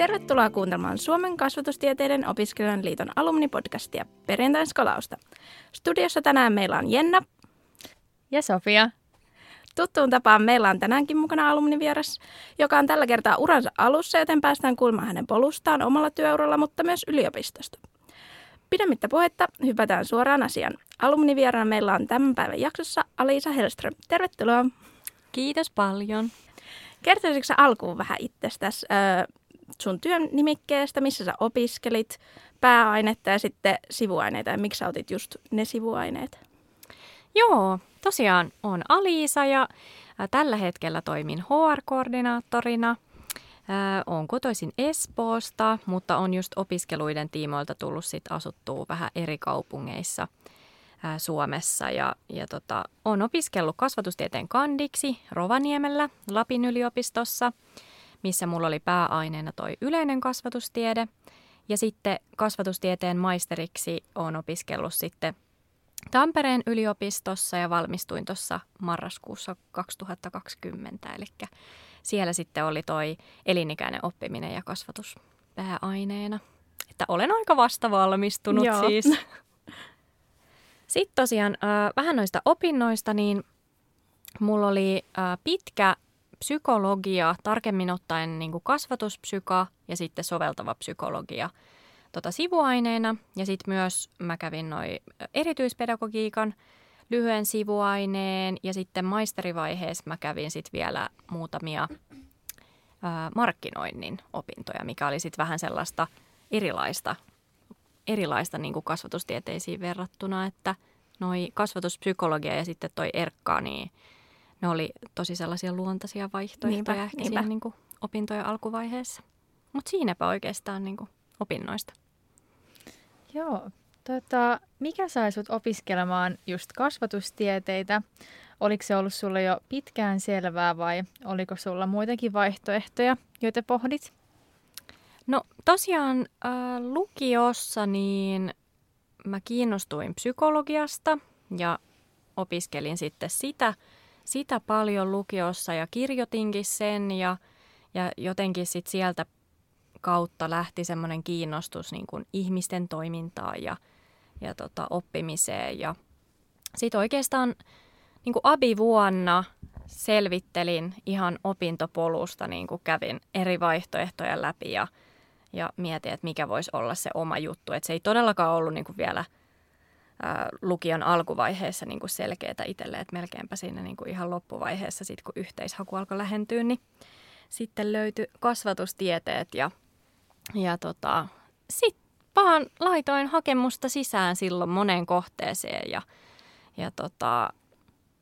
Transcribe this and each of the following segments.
Tervetuloa kuuntelemaan Suomen kasvatustieteiden opiskelijan liiton alumnipodcastia perjantain skolausta. Studiossa tänään meillä on Jenna. Ja Sofia. Tuttuun tapaan meillä on tänäänkin mukana alumnivieras, joka on tällä kertaa uransa alussa, joten päästään kuulemaan hänen polustaan omalla työuralla, mutta myös yliopistosta. Pidemmittä puhetta hypätään suoraan asiaan. Alumnivieraana meillä on tämän päivän jaksossa Alisa Hellström. Tervetuloa. Kiitos paljon. Kertoisitko alkuun vähän itsestäsi, sun työn nimikkeestä, missä sä opiskelit, pääainetta ja sitten sivuaineita ja miksi sä otit just ne sivuaineet? Joo, tosiaan on Aliisa ja tällä hetkellä toimin HR-koordinaattorina. Olen kotoisin Espoosta, mutta on just opiskeluiden tiimoilta tullut sit asuttua vähän eri kaupungeissa Suomessa. Ja, ja tota, olen opiskellut kasvatustieteen kandiksi Rovaniemellä Lapin yliopistossa – missä mulla oli pääaineena toi yleinen kasvatustiede. Ja sitten kasvatustieteen maisteriksi olen opiskellut sitten Tampereen yliopistossa ja valmistuin tuossa marraskuussa 2020. Eli siellä sitten oli toi elinikäinen oppiminen ja kasvatus pääaineena. Että olen aika vasta valmistunut Joo. siis. Sitten tosiaan äh, vähän noista opinnoista, niin mulla oli äh, pitkä psykologia, tarkemmin ottaen niin kuin kasvatuspsyka ja sitten soveltava psykologia tota sivuaineena. Ja sitten myös mä kävin noin erityispedagogiikan lyhyen sivuaineen ja sitten maisterivaiheessa mä kävin sitten vielä muutamia ää, markkinoinnin opintoja, mikä oli sitten vähän sellaista erilaista, erilaista niin kuin kasvatustieteisiin verrattuna, että noi kasvatuspsykologia ja sitten toi erkka, niin ne oli tosi sellaisia luontaisia vaihtoehtoja niinpä, ehkä niinpä. siinä niin kuin opintojen alkuvaiheessa. Mutta siinäpä oikeastaan niin kuin opinnoista. Joo. Tota, mikä sai sut opiskelemaan just kasvatustieteitä? Oliko se ollut sulle jo pitkään selvää vai oliko sulla muitakin vaihtoehtoja, joita pohdit? No tosiaan äh, lukiossa niin mä kiinnostuin psykologiasta ja opiskelin sitten sitä – sitä paljon lukiossa ja kirjoitinkin sen ja, ja jotenkin sit sieltä kautta lähti semmoinen kiinnostus niin kuin ihmisten toimintaan ja, ja tota, oppimiseen. Ja sitten oikeastaan niin kuin abivuonna selvittelin ihan opintopolusta, niin kuin kävin eri vaihtoehtoja läpi ja, ja mietin, että mikä voisi olla se oma juttu. Et se ei todellakaan ollut niin kuin vielä – lukion alkuvaiheessa niin kuin selkeätä itselle, että melkeinpä siinä niin kuin ihan loppuvaiheessa, sit kun yhteishaku alkoi lähentyä, niin sitten löytyi kasvatustieteet ja, ja tota, sitten vaan laitoin hakemusta sisään silloin moneen kohteeseen ja, ja tota,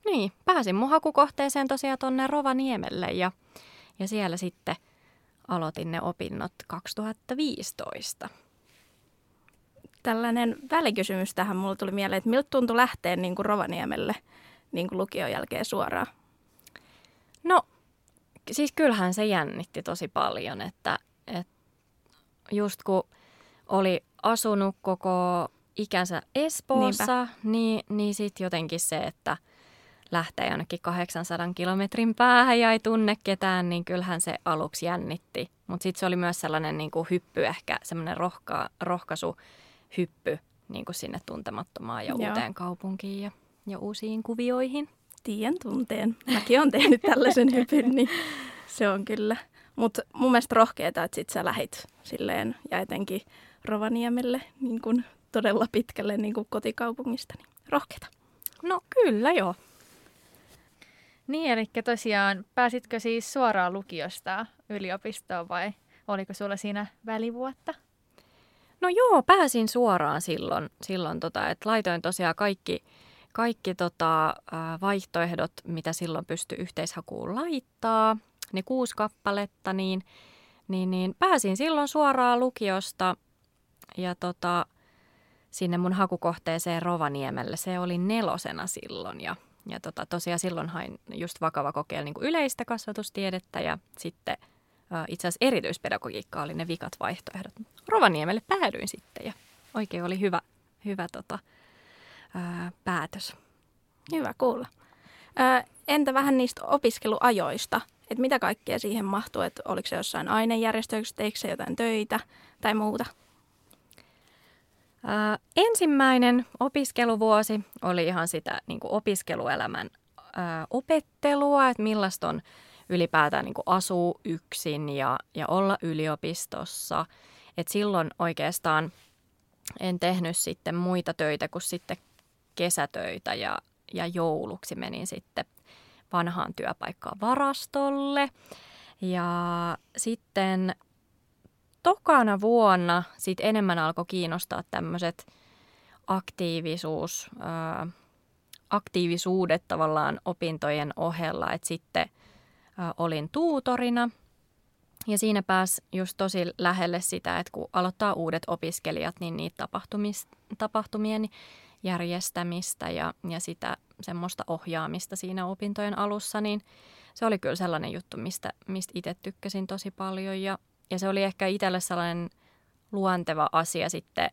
niin, pääsin mun hakukohteeseen tosiaan tuonne Rovaniemelle ja, ja siellä sitten aloitin ne opinnot 2015 tällainen välikysymys tähän mulle tuli mieleen, että miltä tuntui lähteä niin kuin Rovaniemelle niin kuin lukion jälkeen suoraan? No, siis kyllähän se jännitti tosi paljon, että, että just kun oli asunut koko ikänsä Espoossa, niin, niin sitten jotenkin se, että lähtee jonnekin 800 kilometrin päähän ja ei tunne ketään, niin kyllähän se aluksi jännitti. Mutta sitten se oli myös sellainen niin kuin hyppy ehkä, semmoinen rohka, rohkaisu hyppy niin kuin sinne tuntemattomaan ja Joo. uuteen kaupunkiin ja, ja uusiin kuvioihin. Tien tunteen. Mäkin olen tehnyt tällaisen hypyn, niin se on kyllä. Mutta mun mielestä rohkeeta, että sit sä lähit silleen ja etenkin Rovaniemelle niin kuin todella pitkälle niin kuin kotikaupungista. Niin rohkeeta. No kyllä joo. Niin, eli tosiaan pääsitkö siis suoraan lukiosta yliopistoon vai oliko sulla siinä välivuotta? No joo, pääsin suoraan silloin, silloin tota, että laitoin tosiaan kaikki, kaikki tota, vaihtoehdot, mitä silloin pystyi yhteishakuun laittaa, ne kuusi kappaletta, niin, niin, niin pääsin silloin suoraan lukiosta ja tota, sinne mun hakukohteeseen Rovaniemelle. Se oli nelosena silloin ja, ja tota, tosiaan silloin hain just vakava kokeilla niin yleistä kasvatustiedettä ja sitten – itse asiassa erityispedagogiikka oli ne vikat vaihtoehdot. Rovaniemelle päädyin sitten ja oikein oli hyvä, hyvä tota, ää, päätös. Hyvä kuulla. Ää, entä vähän niistä opiskeluajoista? Että mitä kaikkea siihen mahtuu, että oliko se jossain ainejärjestössä, teikö se jotain töitä tai muuta? Ää, ensimmäinen opiskeluvuosi oli ihan sitä niin kuin opiskeluelämän ää, opettelua, että millaista on ylipäätään niin kuin asuu yksin ja, ja olla yliopistossa. Et silloin oikeastaan en tehnyt sitten muita töitä kuin sitten kesätöitä ja, ja jouluksi menin sitten vanhaan työpaikkaan varastolle. Ja sitten tokana vuonna sit enemmän alkoi kiinnostaa tämmöiset aktiivisuus, ää, aktiivisuudet tavallaan opintojen ohella. Et sitten ää, olin tuutorina ja siinä pääsi just tosi lähelle sitä, että kun aloittaa uudet opiskelijat, niin niitä tapahtumien järjestämistä ja, ja sitä semmoista ohjaamista siinä opintojen alussa, niin se oli kyllä sellainen juttu, mistä, mistä itse tykkäsin tosi paljon ja, ja se oli ehkä itselle sellainen luonteva asia sitten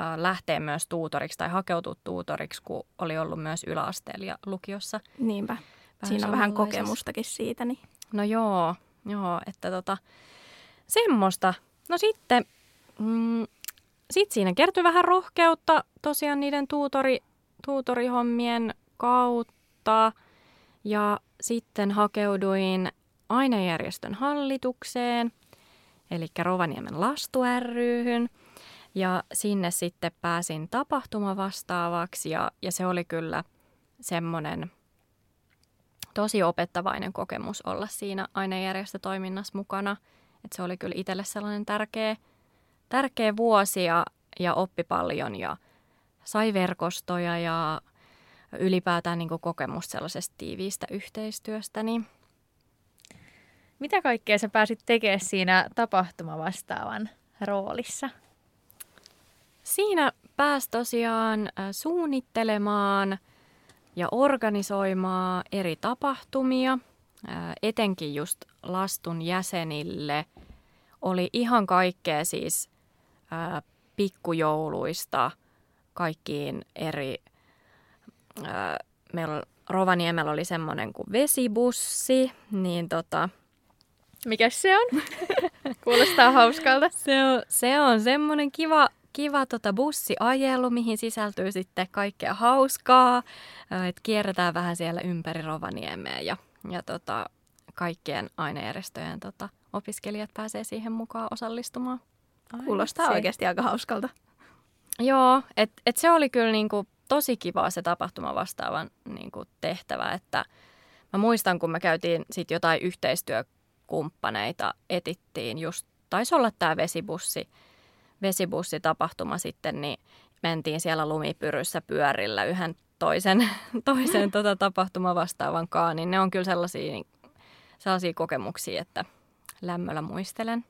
äh, lähteä myös tuutoriksi tai hakeutua tuutoriksi, kun oli ollut myös yläasteella ja lukiossa. Niinpä. Siinä on vähän kokemustakin siitä. Niin. No joo, joo, että tota, semmoista. No sitten, mm, sit siinä kertyi vähän rohkeutta tosiaan niiden tuutori, tuutorihommien kautta. Ja sitten hakeuduin ainejärjestön hallitukseen, eli Rovaniemen Lastu ryhyn. Ja sinne sitten pääsin tapahtumavastaavaksi ja, ja se oli kyllä semmoinen tosi opettavainen kokemus olla siinä ainejärjestötoiminnassa mukana. Et se oli kyllä itselle sellainen tärkeä, tärkeä vuosi ja, ja oppi paljon ja sai verkostoja ja ylipäätään niin kokemus sellaisesta tiiviistä yhteistyöstä. Niin Mitä kaikkea sä pääsit tekemään siinä tapahtumavastaavan roolissa? Siinä pääsi tosiaan suunnittelemaan ja organisoimaan eri tapahtumia, etenkin just lastun jäsenille. Oli ihan kaikkea siis pikkujouluista kaikkiin eri meillä Rovaniemellä oli semmoinen kuin vesibussi, niin tota... Mikä se on? Kuulostaa hauskalta. Se on, se on semmoinen kiva, kiva tota bussiajelu, mihin sisältyy sitten kaikkea hauskaa. Et kierretään vähän siellä ympäri Rovaniemeä ja, ja tota, kaikkien ainejärjestöjen tota, opiskelijat pääsee siihen mukaan osallistumaan. Kuulostaa se. oikeasti aika hauskalta. Joo, että et se oli kyllä niinku tosi kivaa se tapahtuma vastaavan niin kuin tehtävä, että mä muistan, kun me käytiin sitten jotain yhteistyökumppaneita, etittiin just, taisi olla tämä vesibussi, vesibussitapahtuma sitten, niin mentiin siellä lumipyryssä pyörillä yhden toisen, toisen tota tapahtuma vastaavan kaan, niin ne on kyllä sellaisia, sellaisia kokemuksia, että lämmöllä muistelen.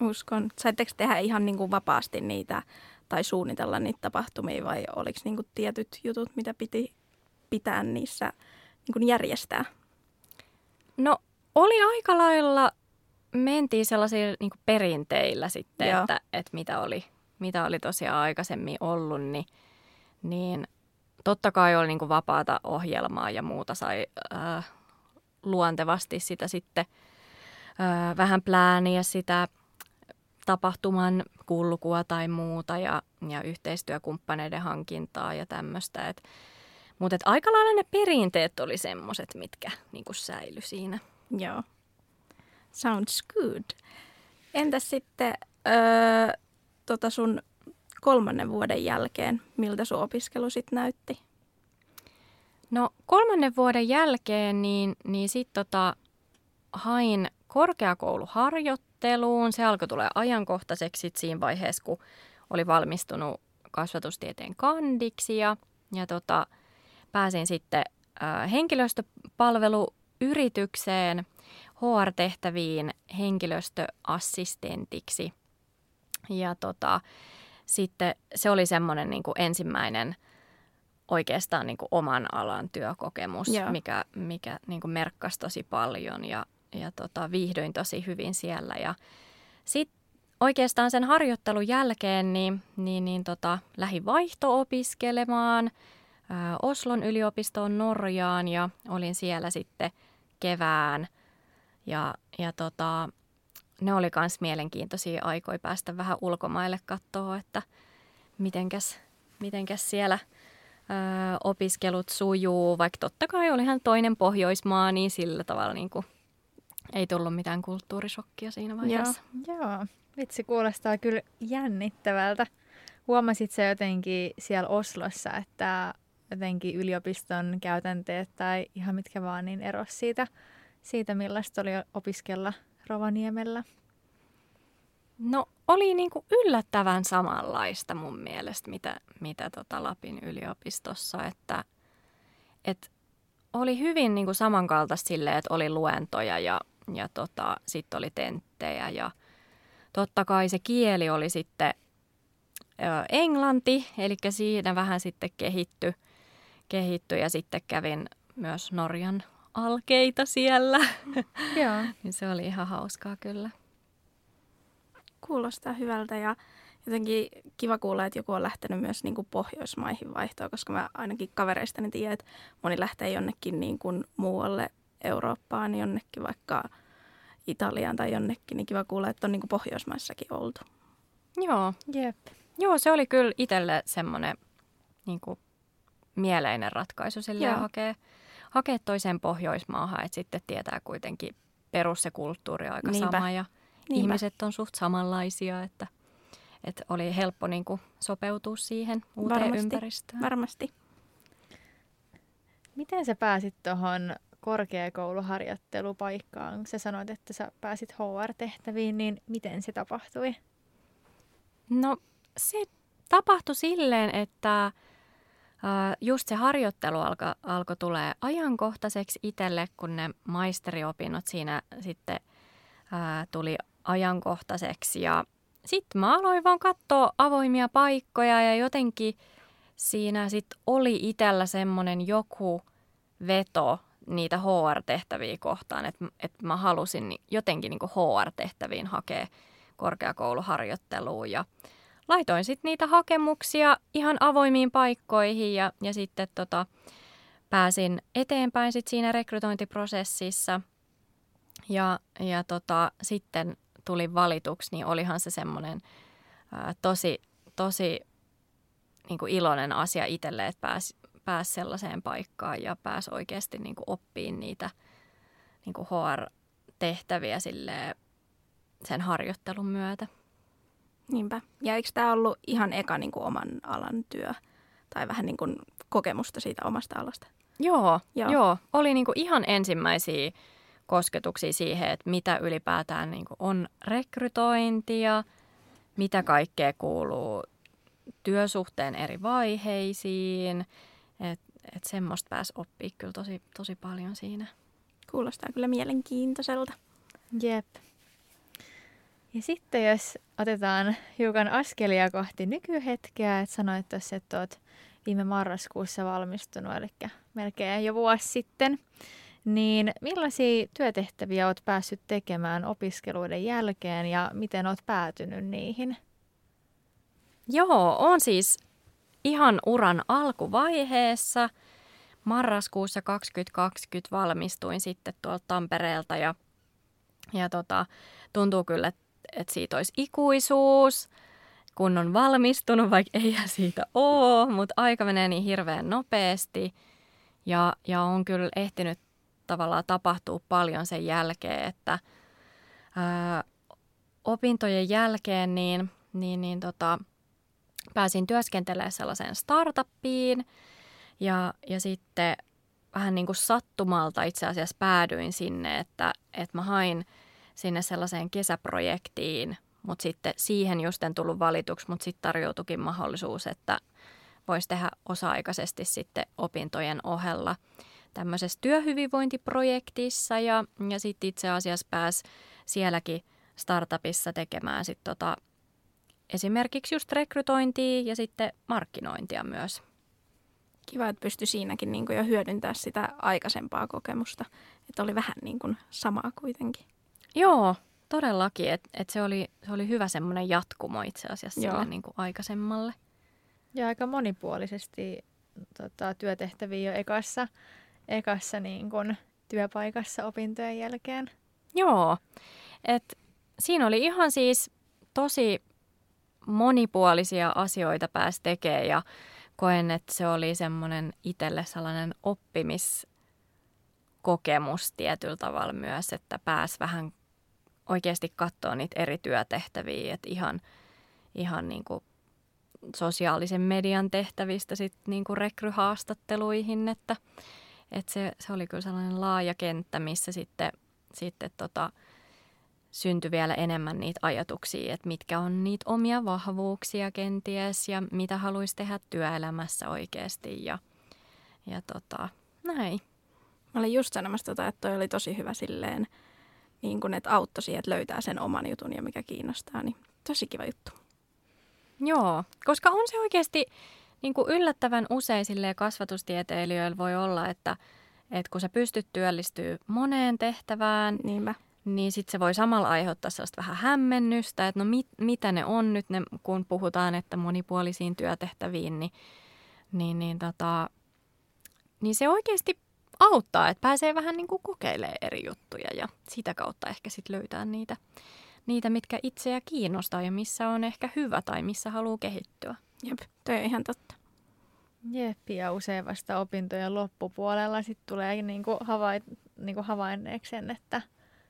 Uskon. Saitteko tehdä ihan niin kuin vapaasti niitä tai suunnitella niitä tapahtumia vai oliko niin kuin tietyt jutut, mitä piti pitää niissä niin kuin järjestää? No oli aika lailla, mentiin sellaisilla niin kuin perinteillä sitten, että, että mitä, oli, mitä oli tosiaan aikaisemmin ollut, niin, niin totta kai oli niin kuin vapaata ohjelmaa ja muuta sai äh, luontevasti sitä sitten äh, vähän plääniä sitä tapahtuman kulkua tai muuta ja, ja yhteistyökumppaneiden hankintaa ja tämmöistä. Et, mutta aika lailla ne perinteet oli semmoiset, mitkä niinku säily siinä. Joo. Sounds good. Entäs sitten öö, tota sun kolmannen vuoden jälkeen, miltä sun opiskelu sitten näytti? No kolmannen vuoden jälkeen niin, niin sitten tota, hain korkeakouluharjoitteluun. Se alkoi tulla ajankohtaiseksi siinä vaiheessa, kun oli valmistunut kasvatustieteen kandiksi ja, ja tota, pääsin sitten henkilöstöpalveluyritykseen HR-tehtäviin henkilöstöassistentiksi. Ja tota, sitten se oli semmoinen niin kuin ensimmäinen oikeastaan niin kuin oman alan työkokemus, Joo. mikä, mikä niin kuin merkkasi tosi paljon ja, ja tota, viihdyin tosi hyvin siellä. Ja sitten oikeastaan sen harjoittelun jälkeen niin, niin, niin tota, lähdin vaihto-opiskelemaan Oslon yliopistoon Norjaan ja olin siellä sitten kevään Ja, ja tota, ne oli myös mielenkiintoisia aikoja päästä vähän ulkomaille katsoa, että mitenkäs, mitenkäs siellä – ö, opiskelut sujuu, vaikka totta kai olihan toinen Pohjoismaa, niin sillä tavalla niin kuin ei tullut mitään kulttuurisokkia siinä vaiheessa. Joo, joo. vitsi kuulostaa kyllä jännittävältä. Huomasit se jotenkin siellä Oslossa, että jotenkin yliopiston käytänteet tai ihan mitkä vaan niin eros siitä, siitä millaista oli opiskella Rovaniemellä? No oli niin kuin yllättävän samanlaista mun mielestä, mitä, mitä tota Lapin yliopistossa, että, että oli hyvin niin kuin samankaltaista silleen, että oli luentoja ja, ja tota, sitten oli tenttejä ja totta kai se kieli oli sitten ö, englanti, eli siinä vähän sitten kehitty, kehitty ja sitten kävin myös Norjan alkeita siellä. Joo. niin se oli ihan hauskaa kyllä kuulostaa hyvältä ja jotenkin kiva kuulla, että joku on lähtenyt myös niin kuin Pohjoismaihin vaihtoon, koska mä ainakin kavereistani tiedän, että moni lähtee jonnekin niin kuin muualle Eurooppaan, jonnekin vaikka Italiaan tai jonnekin, niin kiva kuulla, että on niin kuin Pohjoismaissakin oltu. Joo, Jep. Joo, se oli kyllä itselle semmoinen niin kuin mieleinen ratkaisu sille hakea, hakea toiseen Pohjoismaahan, että sitten tietää kuitenkin perus- ja kulttuuri aika Niinpä. sama ja – Niinpä. ihmiset on suht samanlaisia, että, että oli helppo niin kuin sopeutua siihen uuteen Varmasti. ympäristöön. Varmasti. Miten sä pääsit tuohon korkeakouluharjoittelupaikkaan? Sä sanoit, että sä pääsit HR-tehtäviin, niin miten se tapahtui? No se tapahtui silleen, että just se harjoittelu alkoi alko tulee ajankohtaiseksi itselle, kun ne maisteriopinnot siinä sitten ää, tuli ajankohtaiseksi. Ja sitten mä aloin vaan katsoa avoimia paikkoja ja jotenkin siinä sitten oli itsellä semmoinen joku veto niitä HR-tehtäviä kohtaan, että, että mä halusin jotenkin niin HR-tehtäviin hakea korkeakouluharjoitteluun ja laitoin sitten niitä hakemuksia ihan avoimiin paikkoihin ja, ja sitten tota, pääsin eteenpäin sit siinä rekrytointiprosessissa ja, ja tota, sitten tuli valituksi, niin olihan se semmoinen tosi, tosi niin kuin iloinen asia itselle, että pääsi pääs sellaiseen paikkaan ja pääsi oikeasti niin kuin oppiin niitä niin kuin HR-tehtäviä sille sen harjoittelun myötä. Niinpä. Ja eikö tämä ollut ihan eka niin kuin oman alan työ tai vähän niin kuin kokemusta siitä omasta alasta? Joo, joo. joo. oli niin kuin ihan ensimmäisiä kosketuksia siihen, että mitä ylipäätään niin kuin on rekrytointia, mitä kaikkea kuuluu työsuhteen eri vaiheisiin. Että et semmoista pääsi oppia kyllä tosi, tosi paljon siinä. Kuulostaa kyllä mielenkiintoiselta. Jep. Ja sitten jos otetaan hiukan askelia kohti nykyhetkeä, että sanoit tuossa, että olet viime marraskuussa valmistunut, eli melkein jo vuosi sitten. Niin millaisia työtehtäviä olet päässyt tekemään opiskeluiden jälkeen ja miten olet päätynyt niihin? Joo, on siis ihan uran alkuvaiheessa. Marraskuussa 2020 valmistuin sitten tuolta Tampereelta ja, ja tota, tuntuu kyllä, että, että siitä olisi ikuisuus, kun on valmistunut, vaikka ei siitä ole, mutta aika menee niin hirveän nopeasti. Ja, ja on kyllä ehtinyt tavallaan tapahtuu paljon sen jälkeen, että ää, opintojen jälkeen niin, niin, niin tota, pääsin työskentelemään sellaiseen startuppiin ja, ja sitten vähän niin kuin sattumalta itse asiassa päädyin sinne, että, että mä hain sinne sellaiseen kesäprojektiin, mutta sitten siihen just en tullut valituksi, mutta sitten tarjoutukin mahdollisuus, että voisi tehdä osa-aikaisesti sitten opintojen ohella tämmöisessä työhyvinvointiprojektissa ja, ja sitten itse asiassa pääsi sielläkin startupissa tekemään sit tota, esimerkiksi just rekrytointia ja sitten markkinointia myös. Kiva, että pystyi siinäkin niin kuin jo hyödyntämään sitä aikaisempaa kokemusta, että oli vähän niin kuin samaa kuitenkin. Joo, todellakin, että et se, oli, se oli hyvä semmoinen jatkumo itse asiassa Joo. sille niin kuin aikaisemmalle. Ja aika monipuolisesti tota, työtehtäviä jo ekassa ekassa niin kun työpaikassa opintojen jälkeen. Joo, et siinä oli ihan siis tosi monipuolisia asioita pääsi tekemään ja koen, että se oli semmoinen itselle sellainen oppimiskokemus tietyllä tavalla myös, että pääs vähän oikeasti katsoa niitä eri työtehtäviä, että ihan, ihan niin kuin sosiaalisen median tehtävistä sitten niin kuin rekryhaastatteluihin, että, että se, se oli kyllä sellainen laaja kenttä, missä sitten, sitten tota, syntyi vielä enemmän niitä ajatuksia, että mitkä on niitä omia vahvuuksia kenties ja mitä haluaisi tehdä työelämässä oikeasti ja, ja tota, näin. Mä olin just sanomassa, tota, että toi oli tosi hyvä silleen, niin kun, että auttoi siihen, että löytää sen oman jutun ja mikä kiinnostaa, niin tosi kiva juttu. Joo, koska on se oikeasti niin kuin yllättävän usein kasvatustieteilijöillä voi olla, että, että kun sä pystyt työllistyä moneen tehtävään, Niinpä. niin sitten se voi samalla aiheuttaa sellaista vähän hämmennystä, että no mit, mitä ne on nyt, ne, kun puhutaan, että monipuolisiin työtehtäviin, niin, niin, niin, tota, niin se oikeasti auttaa, että pääsee vähän niin kuin kokeilemaan eri juttuja ja sitä kautta ehkä sitten löytää niitä, niitä, mitkä itseä kiinnostaa ja missä on ehkä hyvä tai missä haluaa kehittyä. Jep, toi on ihan totta. Jep, ja usein vasta opintojen loppupuolella sitten tulee niinku havait, niinku havainneeksi sen, että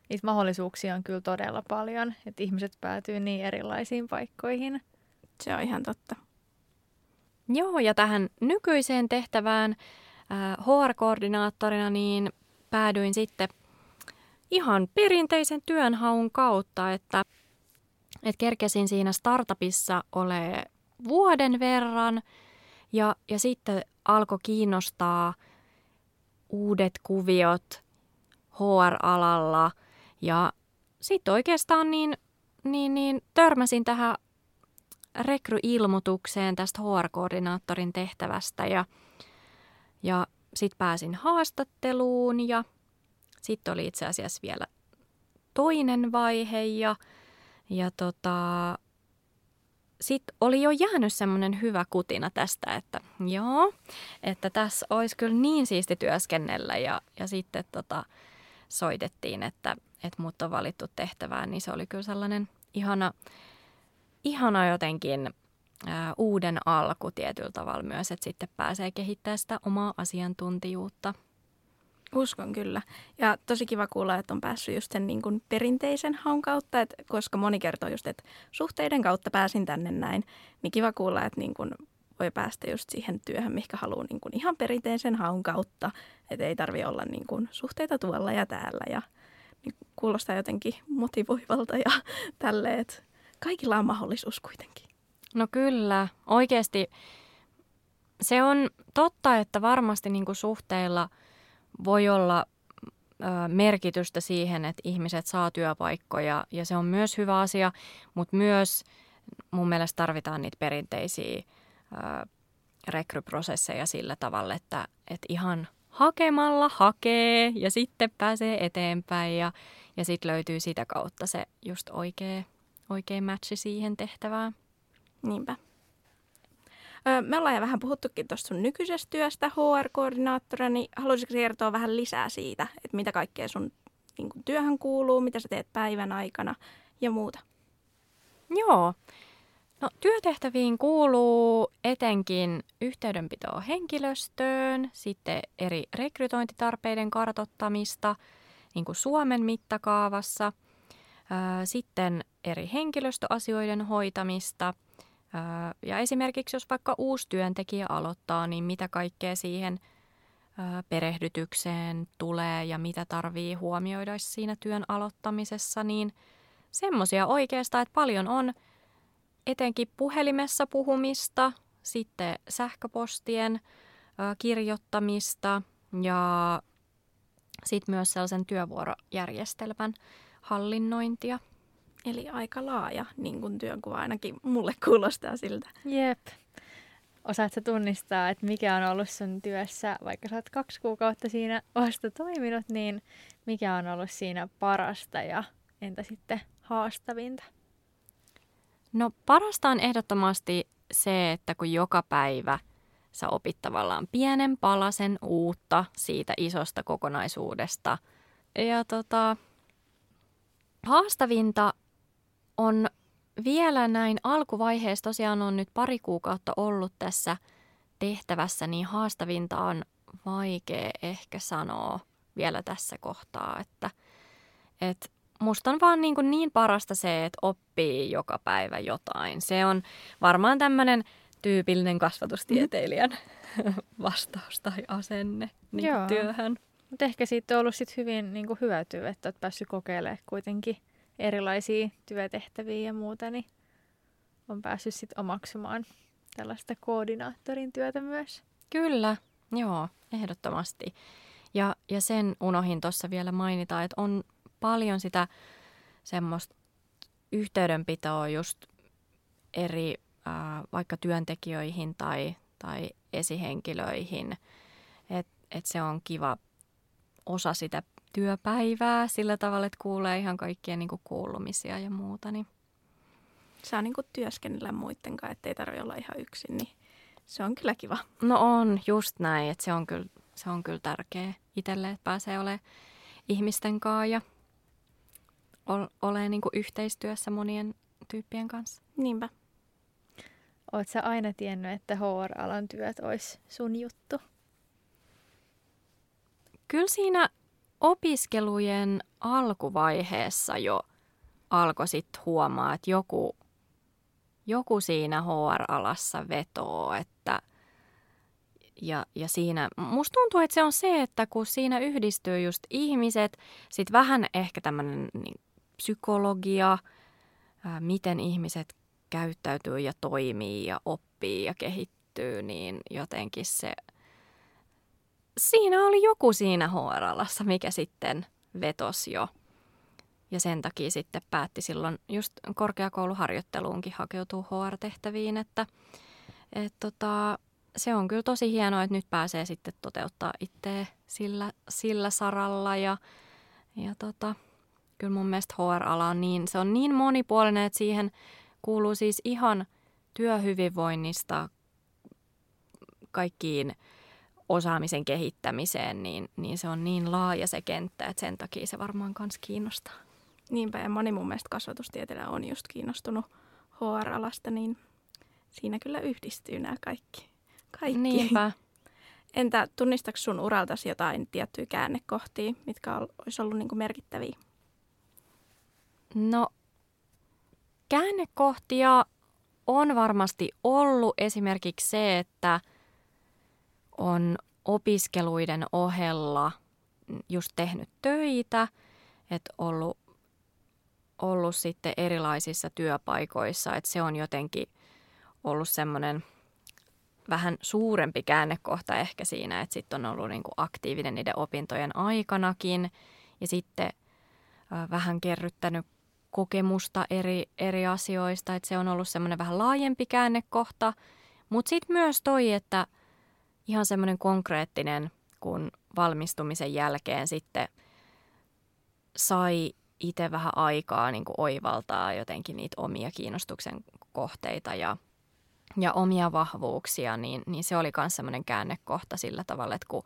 niitä mahdollisuuksia on kyllä todella paljon, että ihmiset päätyy niin erilaisiin paikkoihin. Se on ihan totta. Joo, ja tähän nykyiseen tehtävään HR-koordinaattorina niin päädyin sitten ihan perinteisen työnhaun kautta, että, että kerkesin siinä startupissa ole vuoden verran ja, ja sitten alkoi kiinnostaa uudet kuviot HR-alalla ja sitten oikeastaan niin, niin, niin törmäsin tähän rekryilmoitukseen tästä HR-koordinaattorin tehtävästä ja, ja sitten pääsin haastatteluun ja sitten oli itse asiassa vielä toinen vaihe ja, ja tota, sitten oli jo jäänyt semmoinen hyvä kutina tästä, että joo, että tässä olisi kyllä niin siisti työskennellä ja, ja sitten tota, soitettiin, että, että mut on valittu tehtävään, niin se oli kyllä sellainen ihana, ihana jotenkin ää, uuden alku tietyllä tavalla myös, että sitten pääsee kehittämään sitä omaa asiantuntijuutta. Uskon kyllä. Ja tosi kiva kuulla, että on päässyt just sen niin kuin perinteisen haun kautta, että koska moni kertoo just, että suhteiden kautta pääsin tänne näin, niin kiva kuulla, että niin kuin voi päästä just siihen työhön, mikä haluaa niin kuin ihan perinteisen haun kautta, että ei tarvi olla niin kuin suhteita tuolla ja täällä ja niin kuulostaa jotenkin motivoivalta ja tälleen, että kaikilla on mahdollisuus kuitenkin. No kyllä, oikeasti se on totta, että varmasti niin kuin suhteilla voi olla merkitystä siihen, että ihmiset saa työpaikkoja ja se on myös hyvä asia, mutta myös mun mielestä tarvitaan niitä perinteisiä ö, rekryprosesseja sillä tavalla, että, että ihan hakemalla hakee ja sitten pääsee eteenpäin ja, ja sitten löytyy sitä kautta se just oikea, oikea matchi siihen tehtävään. Niinpä. Me ollaan jo vähän puhuttukin tuosta sun nykyisestä työstä HR-koordinaattorina, niin haluaisitko kertoa vähän lisää siitä, että mitä kaikkea sun niin kuin, työhön kuuluu, mitä sä teet päivän aikana ja muuta? Joo. No, työtehtäviin kuuluu etenkin yhteydenpitoa henkilöstöön, sitten eri rekrytointitarpeiden kartottamista niin kuin Suomen mittakaavassa, sitten eri henkilöstöasioiden hoitamista – ja esimerkiksi jos vaikka uusi työntekijä aloittaa, niin mitä kaikkea siihen perehdytykseen tulee ja mitä tarvii huomioida siinä työn aloittamisessa, niin semmoisia oikeastaan, että paljon on etenkin puhelimessa puhumista, sitten sähköpostien kirjoittamista ja sitten myös sellaisen työvuorojärjestelmän hallinnointia. Eli aika laaja niin kuin työnkuva ainakin mulle kuulostaa siltä. Jep. Osaatko tunnistaa, että mikä on ollut sun työssä, vaikka sä oot kaksi kuukautta siinä vasta toiminut, niin mikä on ollut siinä parasta ja entä sitten haastavinta? No parasta on ehdottomasti se, että kun joka päivä sä opit tavallaan pienen palasen uutta siitä isosta kokonaisuudesta. Ja tota, haastavinta on vielä näin alkuvaiheessa, tosiaan on nyt pari kuukautta ollut tässä tehtävässä, niin haastavinta on vaikea ehkä sanoa vielä tässä kohtaa, että, että musta on vaan niin, kuin niin parasta se, että oppii joka päivä jotain. Se on varmaan tämmöinen tyypillinen kasvatustieteilijän vastaus tai asenne niin Joo. työhön. Mutta ehkä siitä on ollut sit hyvin niin kuin hyötyä, että olet päässyt kokeilemaan kuitenkin erilaisia työtehtäviä ja muuta, niin on päässyt sit omaksumaan tällaista koordinaattorin työtä myös. Kyllä, joo, ehdottomasti. Ja, ja sen unohin tuossa vielä mainita, että on paljon sitä semmoista yhteydenpitoa just eri äh, vaikka työntekijöihin tai, tai esihenkilöihin. Että et se on kiva osa sitä työpäivää sillä tavalla, että kuulee ihan kaikkien niin kuulumisia ja muuta. Niin. Saa niin työskennellä muiden kanssa, ettei tarvitse olla ihan yksin, niin se on kyllä kiva. No on, just näin, että se on kyllä, se on kyllä tärkeä itselle, että pääsee olemaan ihmisten kanssa ja ole niin yhteistyössä monien tyyppien kanssa. Niinpä. Oletko aina tiennyt, että HR-alan työt olisi sun juttu? Kyllä siinä opiskelujen alkuvaiheessa jo alkoi sitten huomaa, että joku, joku siinä HR-alassa vetoo, että ja, ja siinä, musta tuntuu, että se on se, että kun siinä yhdistyy just ihmiset, sitten vähän ehkä tämmöinen niin, psykologia, ää, miten ihmiset käyttäytyy ja toimii ja oppii ja kehittyy, niin jotenkin se – siinä oli joku siinä HR-alassa, mikä sitten vetosi jo. Ja sen takia sitten päätti silloin just korkeakouluharjoitteluunkin hakeutua HR-tehtäviin, että et tota, se on kyllä tosi hienoa, että nyt pääsee sitten toteuttaa itse sillä, sillä saralla ja, ja tota, kyllä mun mielestä HR-ala on niin, se on niin monipuolinen, että siihen kuuluu siis ihan työhyvinvoinnista kaikkiin osaamisen kehittämiseen, niin, niin se on niin laaja se kenttä, että sen takia se varmaan myös kiinnostaa. Niinpä, ja moni mun mielestä kasvatustieteilijä on just kiinnostunut HR-alasta, niin siinä kyllä yhdistyy nämä kaikki. kaikki. Niinpä. Entä tunnistako sun uraltasi jotain tiettyjä käännekohtia, mitkä olisi ollut niin kuin merkittäviä? No, käännekohtia on varmasti ollut esimerkiksi se, että – on opiskeluiden ohella just tehnyt töitä, että ollut, ollut sitten erilaisissa työpaikoissa, että se on jotenkin ollut semmoinen vähän suurempi käännekohta ehkä siinä, että sitten on ollut niin kuin aktiivinen niiden opintojen aikanakin. Ja sitten vähän kerryttänyt kokemusta eri, eri asioista, että se on ollut semmoinen vähän laajempi käännekohta, mutta sitten myös toi, että – ihan semmoinen konkreettinen, kun valmistumisen jälkeen sitten sai itse vähän aikaa niin kuin oivaltaa jotenkin niitä omia kiinnostuksen kohteita ja, ja omia vahvuuksia, niin, niin se oli myös semmoinen käännekohta sillä tavalla, että kun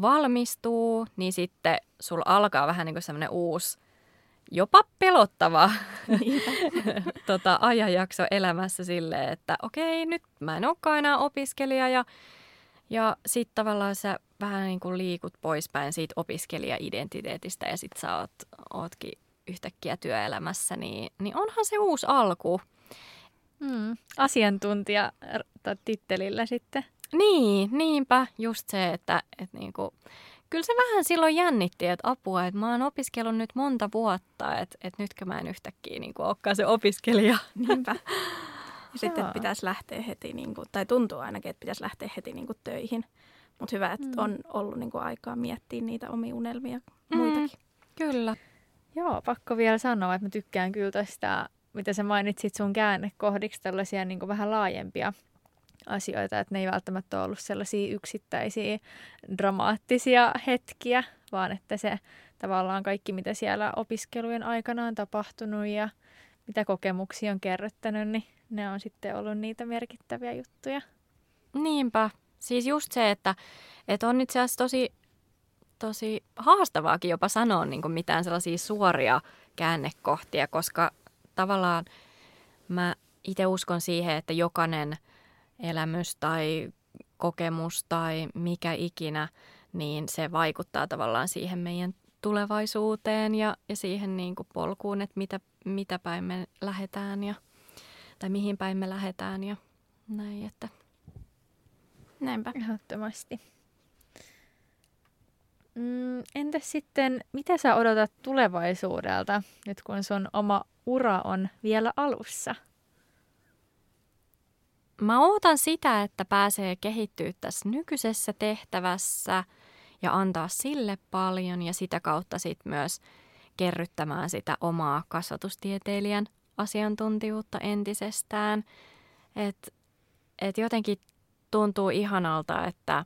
valmistuu, niin sitten sulla alkaa vähän niin kuin semmoinen uusi, jopa pelottava tota, ajanjakso elämässä silleen, että okei, nyt mä en olekaan enää opiskelija ja ja sitten tavallaan sä vähän niin kuin liikut poispäin siitä opiskelija-identiteetistä ja sitten sä oot, ootkin yhtäkkiä työelämässä, niin, niin onhan se uusi alku. Mm. Asiantuntija tittelillä sitten. Niin, niinpä. Just se, että, että niin kuin, kyllä se vähän silloin jännitti, että apua, että mä oon opiskellut nyt monta vuotta, että, että nytkö mä en yhtäkkiä niin kuin olekaan se opiskelija. Niinpä. Ja sitten pitäisi lähteä heti, niin kuin, tai tuntuu ainakin, että pitäisi lähteä heti niin kuin, töihin. Mutta hyvä, että mm. on ollut niin kuin, aikaa miettiä niitä omia unelmia mm, muitakin. Kyllä. Joo, pakko vielä sanoa, että mä tykkään kyllä tästä, mitä sä mainitsit sun käännekohdiksi, tällaisia niin kuin, vähän laajempia asioita, että ne ei välttämättä ole ollut sellaisia yksittäisiä dramaattisia hetkiä, vaan että se tavallaan kaikki, mitä siellä opiskelujen aikana on tapahtunut ja mitä kokemuksia on kerryttänyt, niin ne on sitten ollut niitä merkittäviä juttuja. Niinpä. Siis just se, että, että on itse asiassa tosi, tosi haastavaakin jopa sanoa niin kuin mitään sellaisia suoria käännekohtia, koska tavallaan mä itse uskon siihen, että jokainen elämys tai kokemus tai mikä ikinä, niin se vaikuttaa tavallaan siihen meidän tulevaisuuteen ja, ja siihen niin kuin polkuun, että mitä, mitä päin me lähdetään ja, tai mihin päin me lähdetään ja näin, että Näinpä. Ehdottomasti. Mm, entäs sitten, mitä sä odotat tulevaisuudelta, nyt kun sun oma ura on vielä alussa? Mä ootan sitä, että pääsee kehittyä tässä nykyisessä tehtävässä ja antaa sille paljon ja sitä kautta sitten myös kerryttämään sitä omaa kasvatustieteilijän asiantuntijuutta entisestään. Että et jotenkin tuntuu ihanalta, että,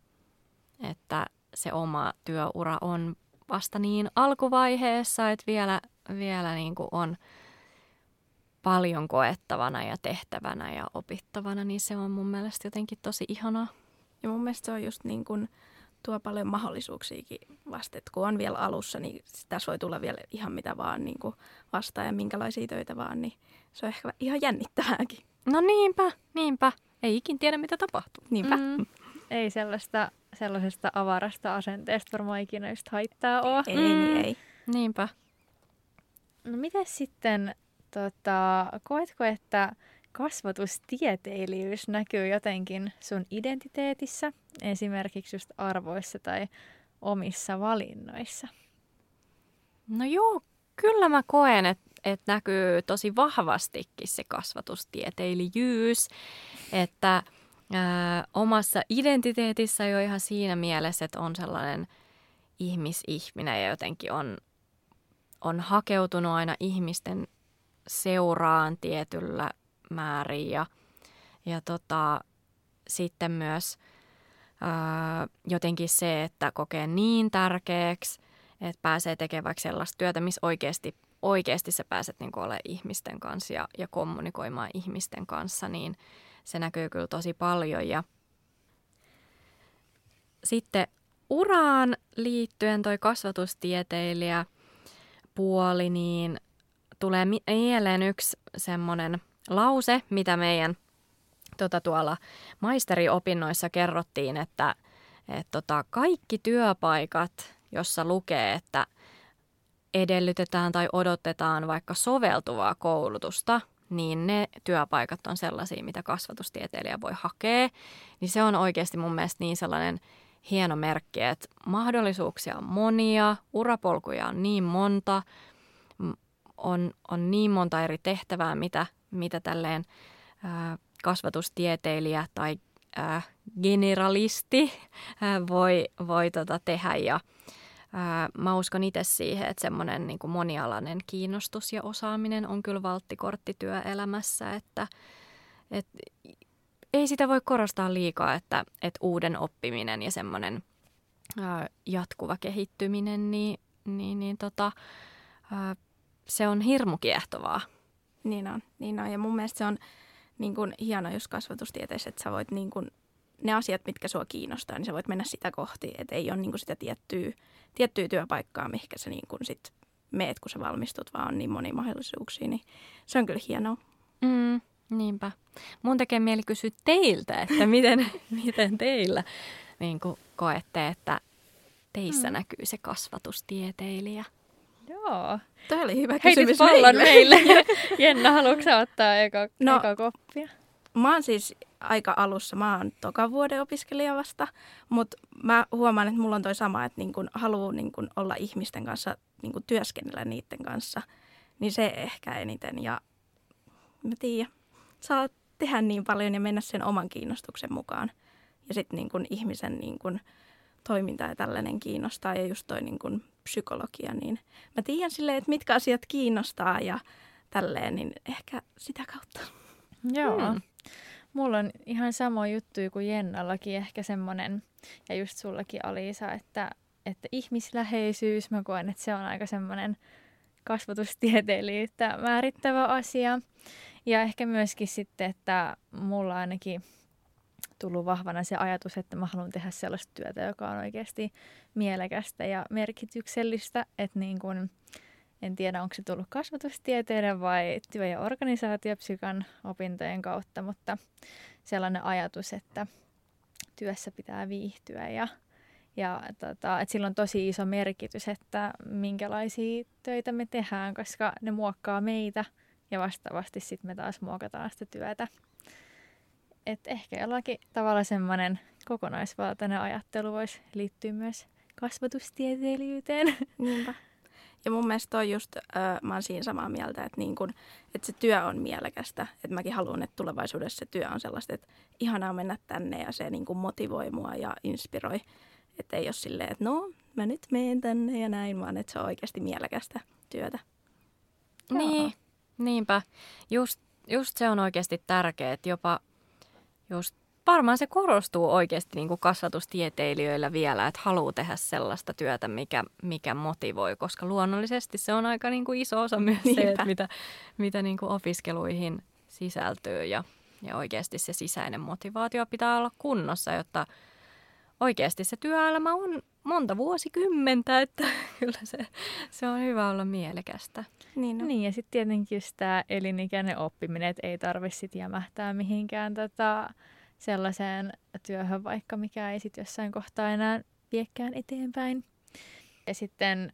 että se oma työura on vasta niin alkuvaiheessa, että vielä, vielä niin kuin on paljon koettavana ja tehtävänä ja opittavana, niin se on mun mielestä jotenkin tosi ihanaa. Ja mun mielestä se on just niin kuin, tuo paljon mahdollisuuksiakin vasta, että kun on vielä alussa, niin tässä voi tulla vielä ihan mitä vaan niin kuin vastaan ja minkälaisia töitä vaan, niin se on ehkä ihan jännittävääkin. No niinpä, niinpä. Ei ikin tiedä, mitä tapahtuu. Niinpä. Mm. Ei sellaista, sellaisesta avarasta asenteesta varmaan ikinä just haittaa ole. Ei, niin mm. ei. Niinpä. No miten sitten, tota, koetko, että kasvatustieteilijyys näkyy jotenkin sun identiteetissä, esimerkiksi just arvoissa tai omissa valinnoissa? No joo, kyllä mä koen, että, että näkyy tosi vahvastikin se kasvatustieteilijyys, että ää, omassa identiteetissä jo ihan siinä mielessä, että on sellainen ihmisihminen ja jotenkin on, on hakeutunut aina ihmisten seuraan tietyllä määrin ja, ja tota, sitten myös ää, jotenkin se, että kokee niin tärkeäksi, että pääsee tekeväksi sellaista työtä, missä oikeasti, oikeasti sä pääset niin olemaan ihmisten kanssa ja, ja kommunikoimaan ihmisten kanssa, niin se näkyy kyllä tosi paljon. Ja sitten uraan liittyen toi kasvatustieteilijä puoli, niin tulee mieleen yksi semmoinen lause, mitä meidän tota, tuolla maisteriopinnoissa kerrottiin, että et, tota, kaikki työpaikat, jossa lukee, että edellytetään tai odotetaan vaikka soveltuvaa koulutusta, niin ne työpaikat on sellaisia, mitä kasvatustieteilijä voi hakea. Niin se on oikeasti mun mielestä niin sellainen hieno merkki, että mahdollisuuksia on monia, urapolkuja on niin monta, on, on niin monta eri tehtävää, mitä, mitä tälleen kasvatustieteilijä tai generalisti voi, voi tota tehdä. Ja mä uskon itse siihen, että semmoinen niin kuin monialainen kiinnostus ja osaaminen on kyllä valttikortti työelämässä, että et, ei sitä voi korostaa liikaa, että, että uuden oppiminen ja semmoinen jatkuva kehittyminen, niin, niin, niin tota, se on hirmu kiehtovaa. Niin on, niin on. Ja mun mielestä se on niin kuin hieno just kasvatustieteessä, että sä voit niin kuin, ne asiat, mitkä sua kiinnostaa, niin sä voit mennä sitä kohti. Että ei ole niin kuin sitä tiettyä, tiettyä työpaikkaa, mihinkä sä niin kuin sit meet, kun sä valmistut, vaan on niin moni mahdollisuuksia. Niin se on kyllä hienoa. Mm, niinpä. Mun tekee mieli kysyä teiltä, että miten, miten teillä niin kuin koette, että teissä mm. näkyy se kasvatustieteilijä? Joo. Tämä oli hyvä Heitit kysymys pallon meille. meille. Jenna, haluatko ottaa eka, No. eka koppia? Mä oon siis aika alussa, mä oon toka vuoden opiskelija vasta, mutta mä huomaan, että mulla on toi sama, että niin kun haluaa niin kun olla ihmisten kanssa, niin kun työskennellä niiden kanssa, niin se ehkä eniten. Ja mä tiedän, saa tehdä niin paljon ja mennä sen oman kiinnostuksen mukaan. Ja sitten niin kun ihmisen niin kun toiminta ja tällainen kiinnostaa ja just toi niin kun psykologia, niin mä tiedän silleen, että mitkä asiat kiinnostaa ja tälleen, niin ehkä sitä kautta. Joo. Hmm. Mulla on ihan sama juttu kuin Jennallakin, ehkä semmoinen, ja just sullakin Aliisa, että, että ihmisläheisyys, mä koen, että se on aika semmoinen kasvatustieteilijöitä määrittävä asia. Ja ehkä myöskin sitten, että mulla on ainakin tullut vahvana se ajatus, että mä haluan tehdä sellaista työtä, joka on oikeasti mielekästä ja merkityksellistä, että niin kun, En tiedä, onko se tullut kasvatustieteiden vai työ- ja organisaatiopsykan opintojen kautta, mutta sellainen ajatus, että työssä pitää viihtyä ja, ja tota, että sillä on tosi iso merkitys, että minkälaisia töitä me tehdään, koska ne muokkaa meitä ja vastaavasti sitten me taas muokataan sitä työtä. Et ehkä jollakin tavalla semmoinen kokonaisvaltainen ajattelu voisi liittyä myös kasvatustieteilijyyteen. Niinpä. Ja mun mielestä on just, äh, mä oon siinä samaa mieltä, että, niin kun, että se työ on mielekästä. Että mäkin haluan, että tulevaisuudessa se työ on sellaista, että ihanaa mennä tänne ja se niin kun motivoi mua ja inspiroi. Että ei ole silleen, että no mä nyt menen tänne ja näin, vaan että se on oikeasti mielekästä työtä. Niin, niinpä. Just, just se on oikeasti tärkeää, että jopa just varmaan se korostuu oikeasti niin kuin kasvatustieteilijöillä vielä, että haluaa tehdä sellaista työtä, mikä, mikä motivoi, koska luonnollisesti se on aika niin kuin iso osa myös Niinpä. se, että mitä, mitä niin kuin opiskeluihin sisältyy ja, ja oikeasti se sisäinen motivaatio pitää olla kunnossa, jotta oikeasti se työelämä on monta vuosikymmentä, että kyllä se, se on hyvä olla mielekästä. Niin, no. niin ja sitten tietenkin just tämä elinikäinen oppiminen, että ei tarvitse sitten jämähtää mihinkään tota, sellaiseen työhön vaikka, mikä ei sitten jossain kohtaa enää viekään eteenpäin. Ja sitten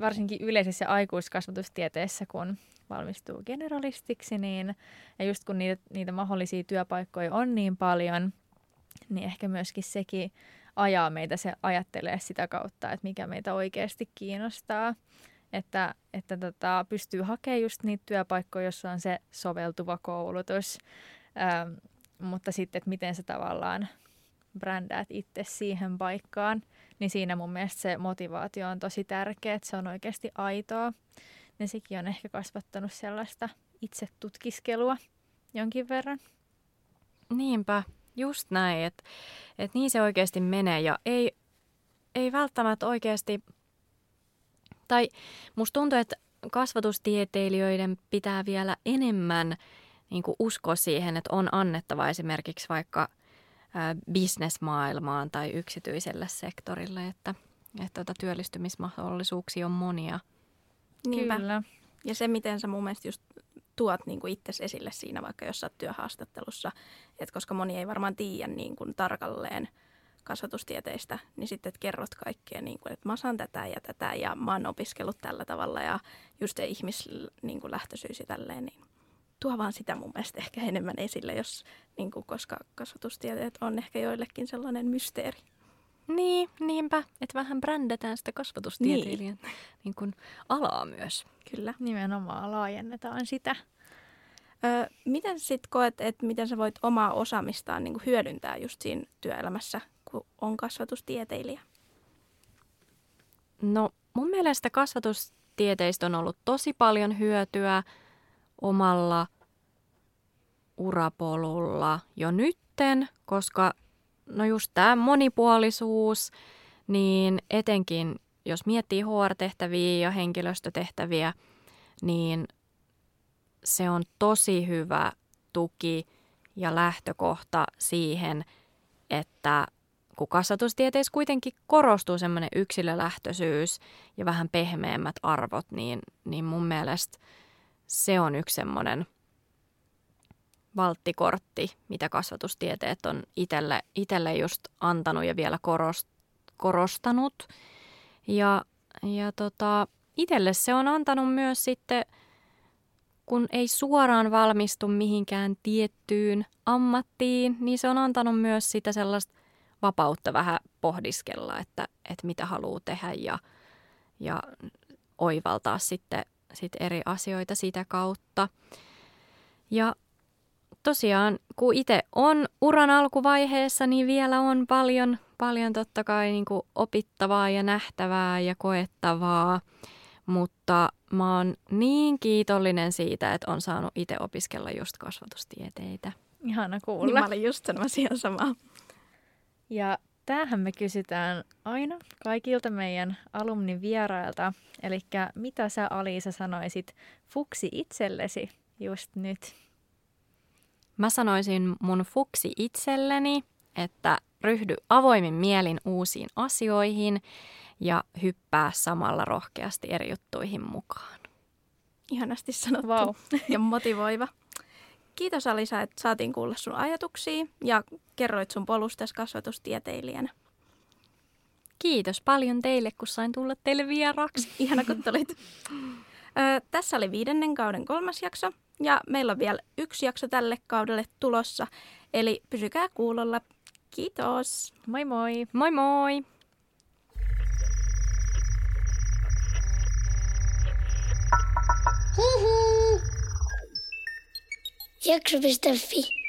varsinkin yleisessä aikuiskasvatustieteessä, kun valmistuu generalistiksi, niin ja just kun niitä, niitä mahdollisia työpaikkoja on niin paljon, niin ehkä myöskin sekin ajaa meitä se ajattelee sitä kautta, että mikä meitä oikeasti kiinnostaa. Että, että tota, pystyy hakemaan just niitä työpaikkoja, jossa on se soveltuva koulutus. Ähm, mutta sitten, että miten sä tavallaan brändäät itse siihen paikkaan, niin siinä mun mielestä se motivaatio on tosi tärkeä, että se on oikeasti aitoa. Ja sekin on ehkä kasvattanut sellaista itse tutkiskelua jonkin verran. Niinpä, just näin, että et niin se oikeasti menee ja ei, ei välttämättä oikeasti, tai musta tuntuu, että kasvatustieteilijöiden pitää vielä enemmän – niin kuin uskoa siihen, että on annettava esimerkiksi vaikka bisnesmaailmaan tai yksityiselle sektorille, että, että tuota työllistymismahdollisuuksia on monia. Niinpä. Kyllä. Ja se, miten sä mun mielestä just tuot niin kuin itsesi esille siinä, vaikka jos sä oot työhaastattelussa, että koska moni ei varmaan tiedä niin kuin tarkalleen kasvatustieteistä, niin sitten että kerrot kaikkea, niin kuin, että mä saan tätä ja tätä ja mä oon opiskellut tällä tavalla ja just se ihmislähtöisyys niin ja tälleen, niin tuo vaan sitä mun mielestä ehkä enemmän esille, jos, niin kuin, koska kasvatustieteet on ehkä joillekin sellainen mysteeri. Niin, niinpä, että vähän brändätään sitä kasvatustieteilijän niin. Niin kuin alaa myös. Kyllä. Nimenomaan laajennetaan sitä. Ö, miten sitten koet, että miten sä voit omaa osaamistaan niin hyödyntää just siinä työelämässä, kun on kasvatustieteilijä? No mun mielestä kasvatustieteistä on ollut tosi paljon hyötyä – omalla urapolulla jo nytten, koska no just tämä monipuolisuus, niin etenkin jos miettii HR-tehtäviä ja henkilöstötehtäviä, niin se on tosi hyvä tuki ja lähtökohta siihen, että kun kasvatustieteessä kuitenkin korostuu semmoinen yksilölähtöisyys ja vähän pehmeämmät arvot, niin, niin mun mielestä – se on yksi semmoinen valttikortti, mitä kasvatustieteet on itselle, itselle just antanut ja vielä korost, korostanut. Ja, ja tota, itselle se on antanut myös sitten, kun ei suoraan valmistu mihinkään tiettyyn ammattiin, niin se on antanut myös sitä sellaista vapautta vähän pohdiskella, että, että mitä haluaa tehdä ja, ja oivaltaa sitten sit eri asioita sitä kautta. Ja tosiaan, kun itse on uran alkuvaiheessa, niin vielä on paljon, paljon totta kai niin opittavaa ja nähtävää ja koettavaa. Mutta mä oon niin kiitollinen siitä, että on saanut itse opiskella just kasvatustieteitä. Ihana kuulla. Niin mä olin just sanomassa ihan samaa. Ja Tämähän me kysytään aina kaikilta meidän alumnin vierailta. Eli mitä sä Aliisa sanoisit fuksi itsellesi just nyt? Mä sanoisin mun fuksi itselleni, että ryhdy avoimin mielin uusiin asioihin ja hyppää samalla rohkeasti eri juttuihin mukaan. Ihanasti sanottu Wow. ja motivoiva. Kiitos Alisa, että saatiin kuulla sun ajatuksia ja kerroit sun polustas kasvatustieteilijänä. Kiitos paljon teille, kun sain tulla teille vieraksi. Ihana, kun tulit. Ö, tässä oli viidennen kauden kolmas jakso ja meillä on vielä yksi jakso tälle kaudelle tulossa. Eli pysykää kuulolla. Kiitos. Moi moi! Moi moi! Jakso.fi